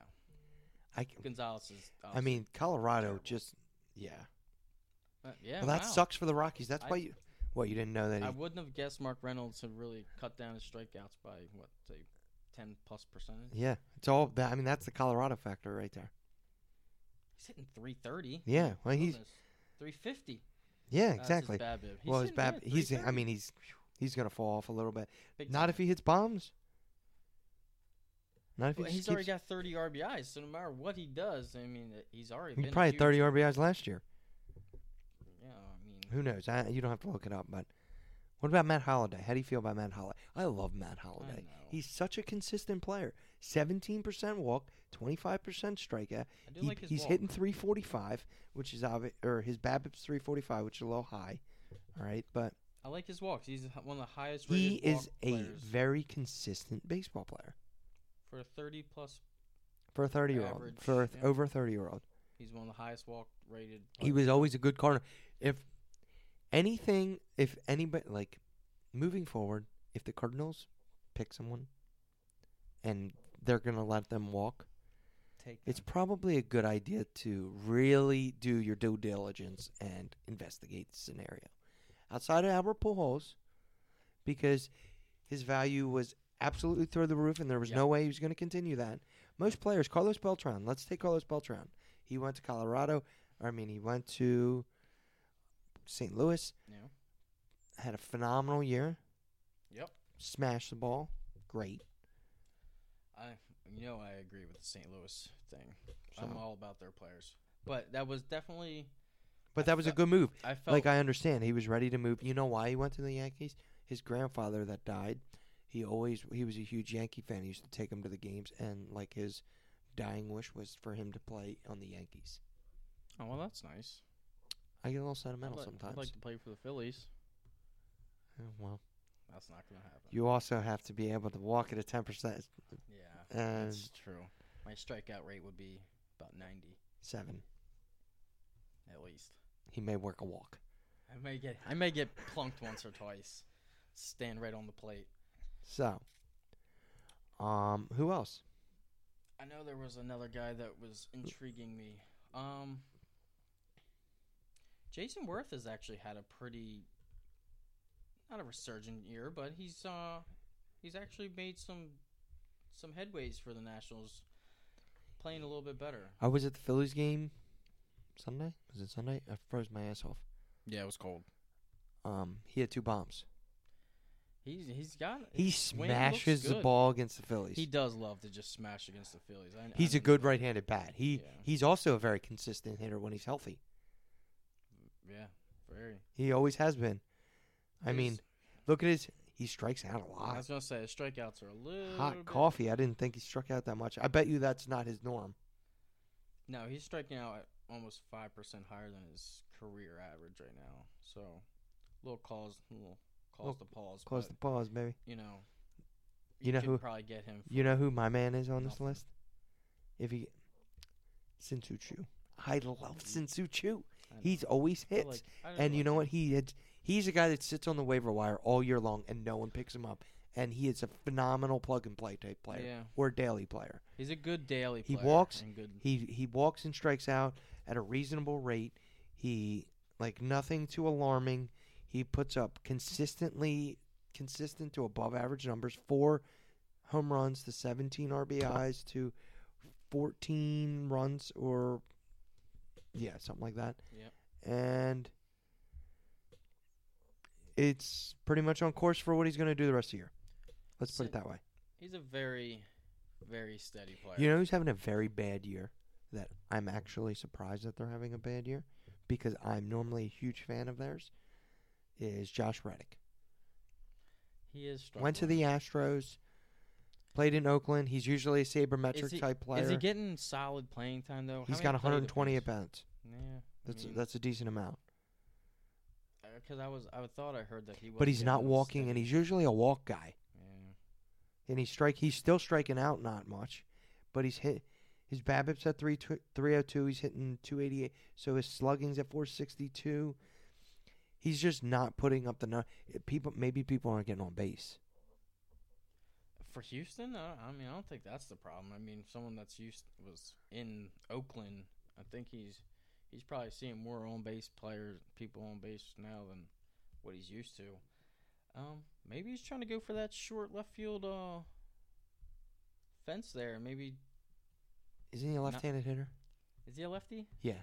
I. Gonzalez is. I mean, Colorado terrible. just. Yeah. uh, yeah. Well, that wow. sucks for the Rockies. That's I- why you. What you didn't know that? He, I wouldn't have guessed Mark Reynolds had really cut down his strikeouts by what say ten plus percentage. yeah, it's all that. I mean, that's the Colorado factor right there. He's hitting three thirty. Yeah, well, he's three fifty. yeah, exactly. That's his. He's well, his hitting, bad. yeah, He's. I 330. mean, he's he's gonna fall off a little bit. Big Not time. if he hits bombs. Not if he Well, just he's already keeps- got 30 RBIs, so no matter what he does, I mean, uh, he's already he been probably had huge. 30 RBIs last year. Yeah, I mean, Who knows? I, you don't have to look it up. But what about Matt Holliday? How do you feel about Matt Holliday? I love Matt Holliday. He's such a consistent player. 17% walk, 25% strikeout. I do He- like his he's walk. hitting 345, which is obvi- or his BABIP's 345, which is a little high. All right, but I like his walks. He's h- one of the highest he rated is a players very consistent baseball player for a 30 plus. for a 30 year old. Average, For a th- yeah. over 30 year old, He's one of the highest walk rated. he was always a good corner. If anything, if anybody like moving forward, if the Cardinals pick someone and they're gonna let them walk, take. it's probably a good idea to really do your due diligence and investigate the scenario. Outside of Albert Pujols, because his value was absolutely through the roof, and there was Yep. no way he was going to continue that. Most players, Carlos Beltran, let's take Carlos Beltran. He went to Colorado. Or, I mean, he went to St. Louis, Yeah. had a phenomenal year, Yep. smashed the ball, great. I you know I agree with the St. Louis thing. So- I'm all about their players, but that was definitely But I that was a good move. I felt Like I understand, he was ready to move. You know why he went to the Yankees? His grandfather that died, he always he was a huge Yankee fan. He used to take him to the games, and like his dying wish was for him to play on the Yankees. oh well that's nice. I get a little I'd, sentimental like, sometimes. I'd like to play for the Phillies. Yeah, well, That's not gonna happen. you also have to be able to walk at a ten percent yeah, that's true. My strikeout rate would be about 90 seven. at least. He may work a walk. I may get I may get plunked once or twice. Stand right on the plate. So, um, who else? I know there was another guy that was intriguing me. Um, Jayson Werth has actually had a pretty not a resurgent year, but he's uh he's actually made some some headways for the Nationals, playing a little bit better. I was at the Phillies game Sunday. Was it Sunday? I froze my ass off. Yeah, it was cold. Um, he had two bombs. He's he's got He his swing looks smashes the ball against the Phillies. He does love to just smash against the Phillies. I, he's I a good right-handed bat. He Yeah. he's also a very consistent hitter when he's healthy. Yeah, very. He always has been. I mean, look at his. He strikes out a lot. I was gonna say his strikeouts are a little Hot bit- coffee. I didn't think he struck out that much. I bet you that's not his norm. No, he's striking out at almost five percent higher than his career average right now. So, little cause, little cause Little to pause. But, the pause, baby. you know, You know who- probably get him. You know who my man is on this list? If he, Shin-Soo Choo. I love Shin-Soo Choo. He's always hits. like- And you know what? He had, he's a guy that sits on the waiver wire all year long, and no one picks him up. And he is a phenomenal plug and play type player Yeah, or daily player. he's a good daily. He player walks- and good. He he walks and strikes out at a reasonable rate. He like nothing too alarming. He puts up consistently consistent to above average numbers. Four home runs to 17 RBIs to 14 runs or yeah, something like that. Yep. And it's pretty much on course for what he's going to do the rest of the year. Let's put it that way. He's a very, very steady player. You know who's having a very bad year? That I'm actually surprised that they're having a bad year because I'm normally a huge fan of theirs. Is Josh Reddick he is. Struggling. went to the Astros, played in Oakland. He's usually a sabermetric he, type player. is he getting solid playing time though? How He's got 120 at bats. Yeah, That's mean- that's a decent amount. Uh, because I was I thought I heard that he. But he's not walking, and he's usually a walk guy. Yeah. And he's strike. He's still striking out not much, but he's hit. His BABIP's at three three oh two. He's hitting two eighty eight. So his slugging's at four sixty two. He's just not putting up the nu- eh, people. Maybe people aren't getting on base. For Houston, I, I mean, I don't think that's the problem. I mean, someone that's used was in Oakland. I think he's he's probably seeing more on base players, people on base now than what he's used to. Um, maybe he's trying to go for that short left field uh fence there. Maybe Isn't he a left-handed hitter? is he a lefty? Yeah.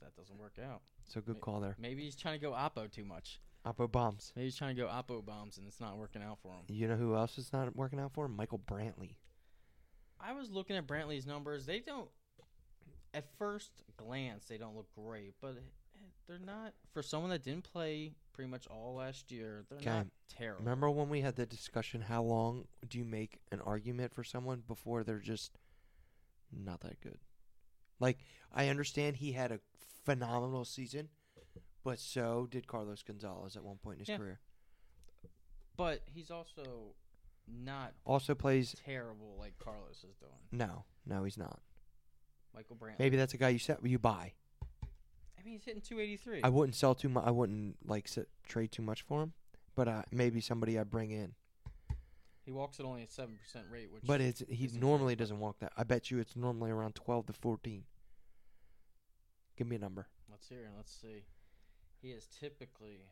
That doesn't work out. So good Ma- call there. Maybe he's trying to go oppo too much. Oppo bombs. Maybe he's trying to go oppo bombs and it's not working out for him. You know who else is not working out for him? Michael Brantley. I was looking at Brantley's numbers. They don't, at first glance, they don't look great, but they're not for someone that didn't play pretty much all last year. They're not terrible. Remember when we had the discussion? How long do you make an argument for someone before they're just not that good? Like I understand he had a phenomenal season, but so did Carlos Gonzalez at one point in his Yeah. career. But he's also not Also plays. terrible like Carlos is doing. No, no, he's not. Michael Brantley. Maybe that's a guy you set you buy. I mean, he's hitting 283. I wouldn't sell too much. I wouldn't like sit, trade too much for him, but uh, maybe somebody I bring in. he walks at only a seven percent rate, which But it's he normally doesn't walk that. I bet you it's normally around twelve to fourteen. Give me a number. let's hear it. Let's see. He is typically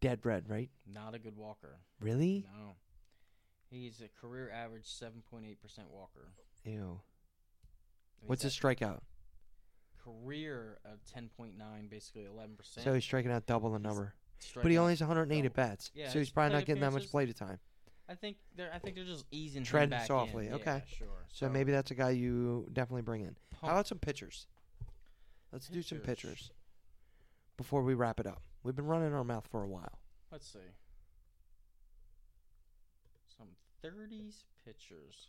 Dead red, right? not a good walker. Really? No. He's a career average 7.8% walker. Ew. What's his strikeout? career of 10.9, basically 11%. So he's striking out double the He's number. But he only has 108 double. at bats. Yeah, so he's his probably plate not getting that much appearances- play time. I think they're I think they're just easing Treading him back softly, in. okay. Yeah, sure. So maybe that's a guy you definitely bring in. How pump- about some pitchers? Let's do some Pitchers. pitchers before we wrap it up. We've been running our mouth for a while. let's see. Some 30s pitchers.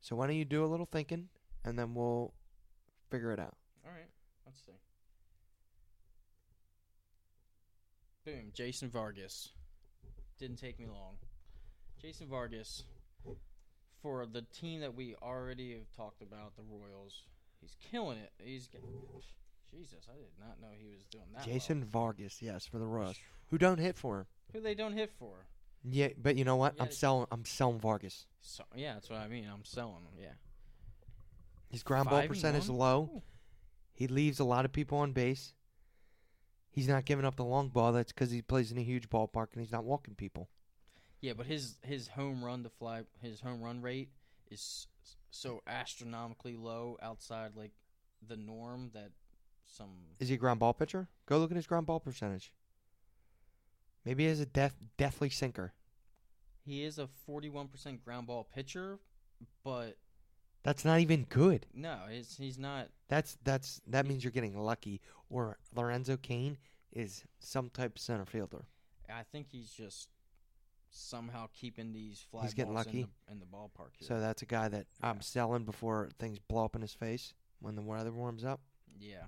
So why don't you do a little thinking, and then we'll figure it out. All right, let's see. Boom, Jason Vargas. Didn't take me long. Jason Vargas, for the team that we already have talked about, the Royals, he's killing it. He's Jesus, I did not know he was doing that. well. Jason Vargas, yes, for the Royals, who don't hit for him. who they don't hit for. Yeah, but you know what? Yeah, I'm selling. I'm selling Vargas. So yeah, that's what I mean. I'm selling him. Yeah, His ground ball Five and percent is low. Ooh. He leaves a lot of people on base. He's not giving up the long ball. That's because he plays in a huge ballpark and he's not walking people. Yeah, but his his home run to fly his home run rate is so astronomically low outside like the norm that some Is he a ground ball pitcher? Go look at his ground ball percentage. Maybe he has a death, deathly sinker. he is a 41% ground ball pitcher, but That's not even good. no, he's he's not That's that's that means you're getting lucky. Or Lorenzo Cain is some type of center fielder. I think he's just somehow keeping these fly He's getting lucky? in the, in the ballpark here. So that's a guy that I'm selling before things blow up in his face when the weather warms up. Yeah.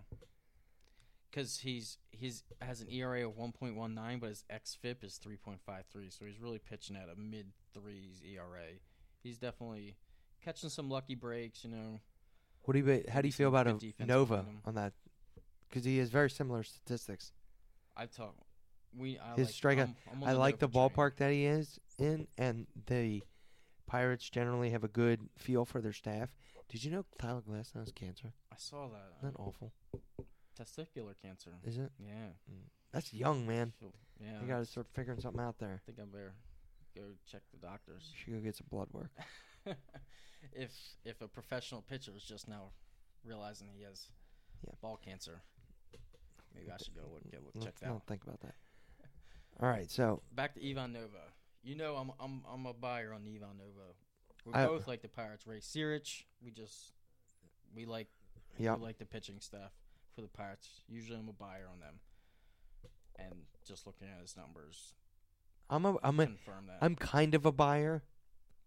Cuz he's he's has an ERA of 1.19 but his xFIP is 3.53 so he's really pitching at a mid 3s ERA. He's definitely catching some lucky breaks, you know. What do you how do you feel about a Nova on that? Because he has very similar statistics. I talk we I His like, strikeout- I'm- I'm I like the train. ballpark that he is in, and the Pirates generally have a good feel for their staff. Did you know Tyler Glass has cancer? I saw that. Isn't that awful? Testicular cancer. Is it? Yeah. Mm. That's young, man. Yeah. You got to start figuring something out there. I think I better go check the doctors. You should go get some blood work. if if a professional pitcher is just now realizing he has Yeah. ball cancer, maybe I should go look, get look, Let's checked out. not think about that. All right, so Back to Ivan Nova. You know I'm I'm I'm a buyer on Ivan Nova. We I- both like the Pirates. Ray Searage, we just we like yeah, we like the pitching staff for the Pirates. Usually I'm a buyer on them. And just looking at his numbers, I'm a I'm a confirm that. I'm kind of a buyer.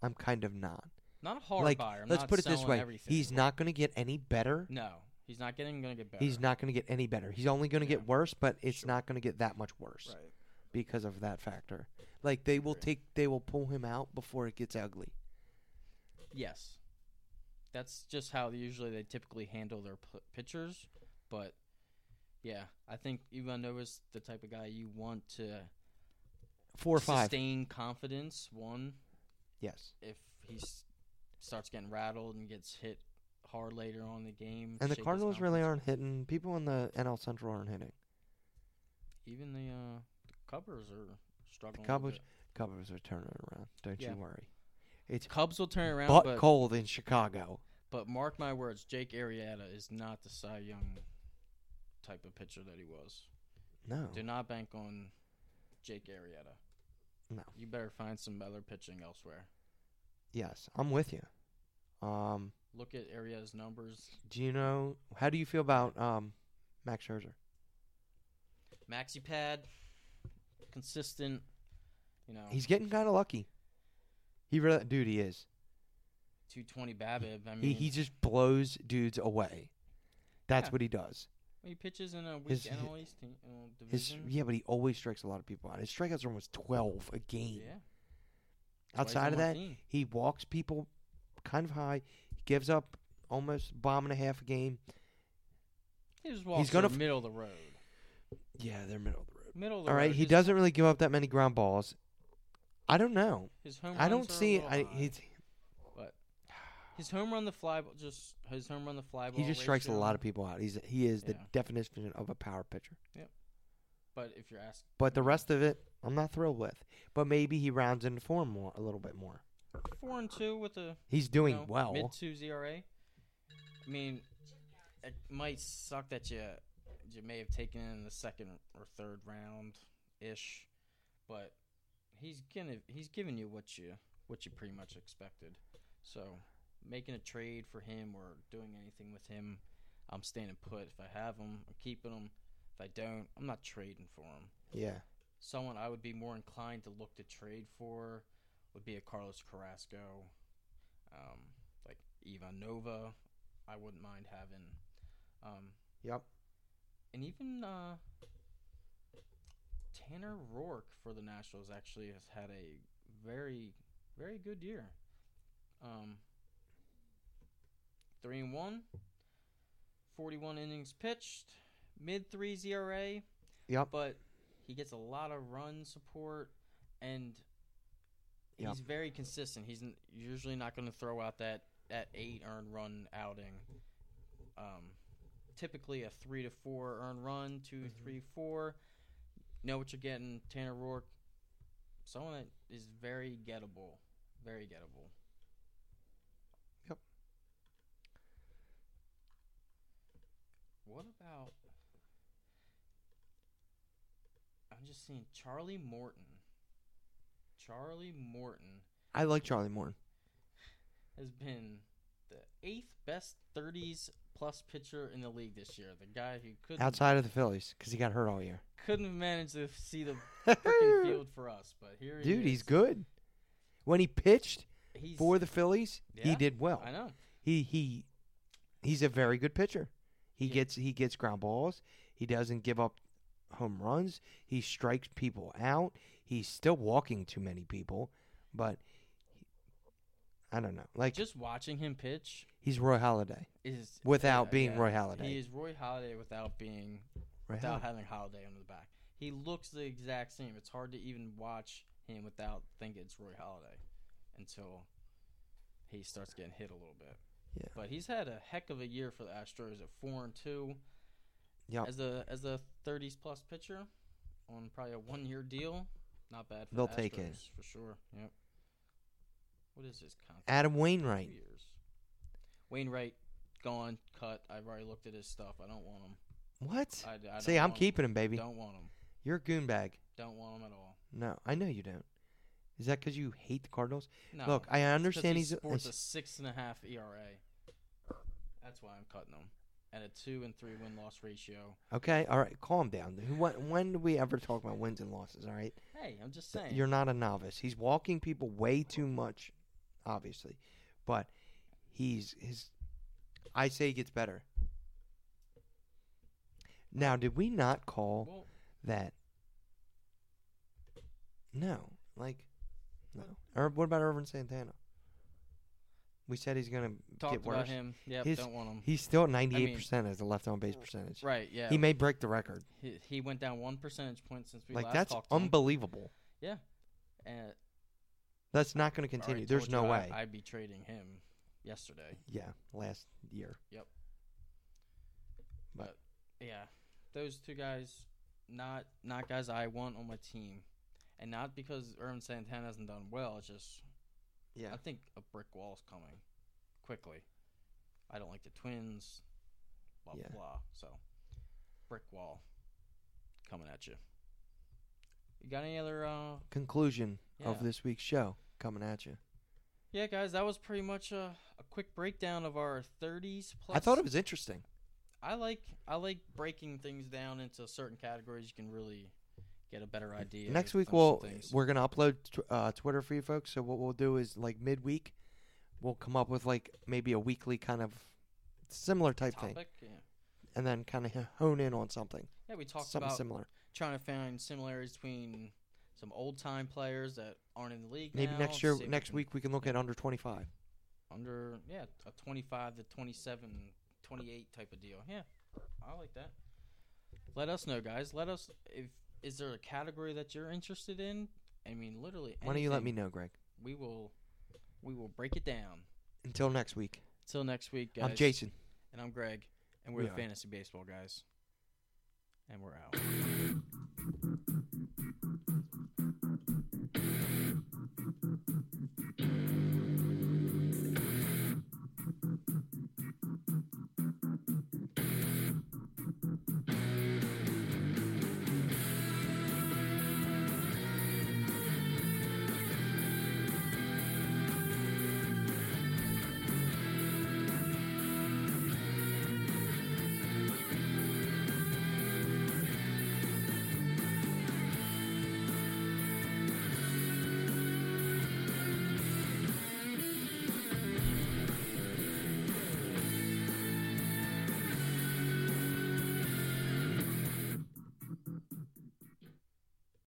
I'm kind of not. not a hard like, buyer. I'm let's put it this way: Everything. he's not going to get any better. No, he's not getting going to get better. He's not going to get any better. He's only going to Yeah. get worse, but it's Sure. not going to get that much worse right. because of that factor. Like they will take, they will pull him out before it gets ugly. Yes, that's just how usually they typically handle their p- pitchers. But yeah, I think Ivan Nova's the type of guy you want to Four or five, sustain confidence. One, yes. if he starts getting rattled and gets hit hard later on in the game, And the Cardinals really aren't hitting. People in the NL Central aren't hitting. even the uh, the Cubs are struggling. a Cubs- Cubs are turning around. Don't Yeah. you worry. It's Cubs will turn around, but cold in Chicago. but mark my words, Jake Arrieta is not the Cy Young type of pitcher that he was. No. Do not bank on Jake Arrieta. No. You better find some other pitching elsewhere. Yes, I'm with you. Um, Look at Arrieta's numbers. do you know how do you feel about um Max Scherzer? Maxi pad, consistent. You know, He's getting kind of lucky. He really, dude, he is. 220 BABIP. I mean, He he just blows dudes away. That's Yeah. what he does. He pitches in a weak his- NL team, uh, His yeah, but he always strikes a lot of people out. His strikeouts are almost twelve a game. yeah. He's Outside of that, team. he walks people kind of high. He gives up almost bomb and a half a game. he just walks gonna the f- middle of the road. Yeah, they're middle of the road. Middle of the All right, road. he his, doesn't really give up that many ground balls. I don't know. His home I don't see. I he's, his home run the fly ball just his home run the fly ball. he just strikes a ratio- lot of people out. He's he is the Yeah. definition of a power pitcher. Yep. But if you're asking, But the rest of it, I'm not thrilled with. But maybe he rounds into form more a little bit more. four and two with a He's doing know, well. mid two ZRA. I mean, it might suck that you you may have taken in the second or third round ish, but he's gonna he's giving you what you what you pretty much expected. So making a trade for him or doing anything with him, I'm staying put. If I have him, I'm keeping him. If I don't, I'm not trading for him. Yeah. Someone I would be more inclined to look to trade for would be a Carlos Carrasco, um, like Ivan Nova. I wouldn't mind having, um, Yep. and even uh, Tanner Roark for the Nationals actually has had a very, very good year. Um, three and one, 41 innings pitched, mid three ZRA Yep. but he gets a lot of run support and Yep. he's very consistent. He's usually not going to throw out that that eight earned run outing. Um, typically a three to four earned run, 2 Mhm. three, four. Know what you're getting. Tanner Roark, someone that is very gettable, very gettable. What about? I'm just seeing Charlie Morton. Charlie Morton I like Charlie Morton. has been the eighth best 30s plus pitcher in the league this year. The guy who couldn't Outside of the Phillies, because he got hurt all year. couldn't manage to see the freaking field for us, but here he Dude, is. he's good. When he pitched He's for the Phillies, he did well. I know. He he he's a very good pitcher. He Yeah. gets he gets ground balls. He doesn't give up home runs. He strikes people out. He's still walking too many people, but he, I don't know. Like Just watching him pitch he's Roy Halladay is without yeah, being yeah. Roy Halladay. He is Roy Halladay without being Roy without Halladay. having Halladay on the back. He looks the exact same. It's hard to even watch him without thinking it's Roy Halladay until he starts getting hit a little bit. Yeah. But he's had a heck of a year for the Astros at four and two. Yep. As a as a thirties plus pitcher on probably a one year deal. Not bad for They'll the take it. For sure. Yep. What is his contract? Adam Wainwright. years. Wainwright gone, cut. I've already looked at his stuff. I don't want him. What? I, I See, I'm keeping him, baby. Don't want him. You're a goon bag. Don't want him at all. No, I know you don't. Is that because you hate the Cardinals? No. Look, I understand he he's. sports a six and a half ERA. That's why I'm cutting him. And a two and three win loss ratio. Okay, all right, calm down. When, when do we ever talk about wins and losses? All right, Hey, I'm just saying. you're not a novice. He's walking people way too much, obviously, but he's his. I say he gets better. Now, did we not call well, that? No, like, no. Or what about Ervin Santana? We said he's gonna talked get worse. about him. Yep, His- don't want him. He's still at ninety-eight percent as a left on base percentage. Right, yeah. He may break the record. he, he went down one percentage point since we Like last that's talked to him. unbelievable. Yeah. And That's not going to I already continue. There's told no you I- way. I'd be trading him yesterday. yeah, last year. Yep. But yeah, those two guys, not not guys I want on my team, and not because Ervin Santana hasn't done well. It's just Yeah. I think a brick wall is coming quickly. I don't like the Twins. Blah Yeah. blah blah. So brick wall coming at you. You got any other? uh Conclusion of this week's show coming at you. Yeah, guys, that was pretty much a, a quick breakdown of our 30s. Plus, I thought it was interesting. I like I like breaking things down into certain categories. You can really get a better idea. Next week we'll we're gonna upload tw- uh, Twitter for you folks. So what we'll do is like midweek, we'll come up with like maybe a weekly kind of similar type thing. Yeah. and then kind of hone in on something, yeah, we talked something about similar. trying to find similarities between some old time players that aren't in the league. Maybe now, next year, if we next can- week we can look at under twenty five. under yeah a 25 to 27 28 type of deal yeah i like that let us know guys let us if is there a category that you're interested in? I mean literally Why don't you let me know, Gregg? we will we will break it down. Until next week, until next week guys. I'm Jason. and i'm gregg. And we're We the are. fantasy baseball guys. And we're out